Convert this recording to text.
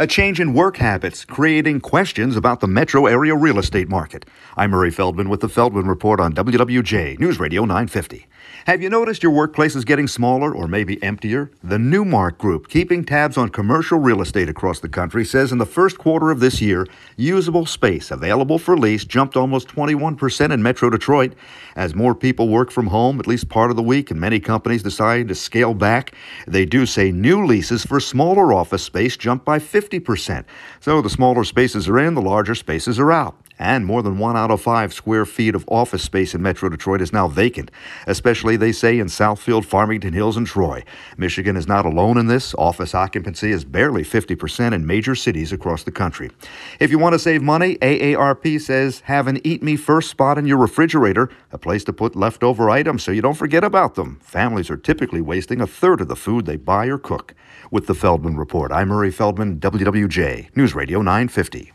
A change in work habits, creating questions about the metro area real estate market. I'm Murray Feldman with the Feldman Report on WWJ News Radio 950. Have you noticed your workplace is getting smaller or maybe emptier? The Newmark Group, keeping tabs on commercial real estate across the country, says in the first quarter of this year, usable space available for lease jumped almost 21% in Metro Detroit. As more people work from home at least part of the week and many companies decide to scale back, they do say new leases for smaller office space jumped by 50%. So the smaller spaces are in, the larger spaces are out and more than one out of five square feet of office space in Metro Detroit is now vacant, especially, they say, in Southfield, Farmington Hills, and Troy. Michigan is not alone in this. Office occupancy is barely 50% in major cities across the country. If you want to save money, AARP says have an Eat Me First spot in your refrigerator, a place to put leftover items so you don't forget about them. Families are typically wasting a third of the food they buy or cook. With the Feldman Report, I'm Murray Feldman, WWJ, News Radio 950.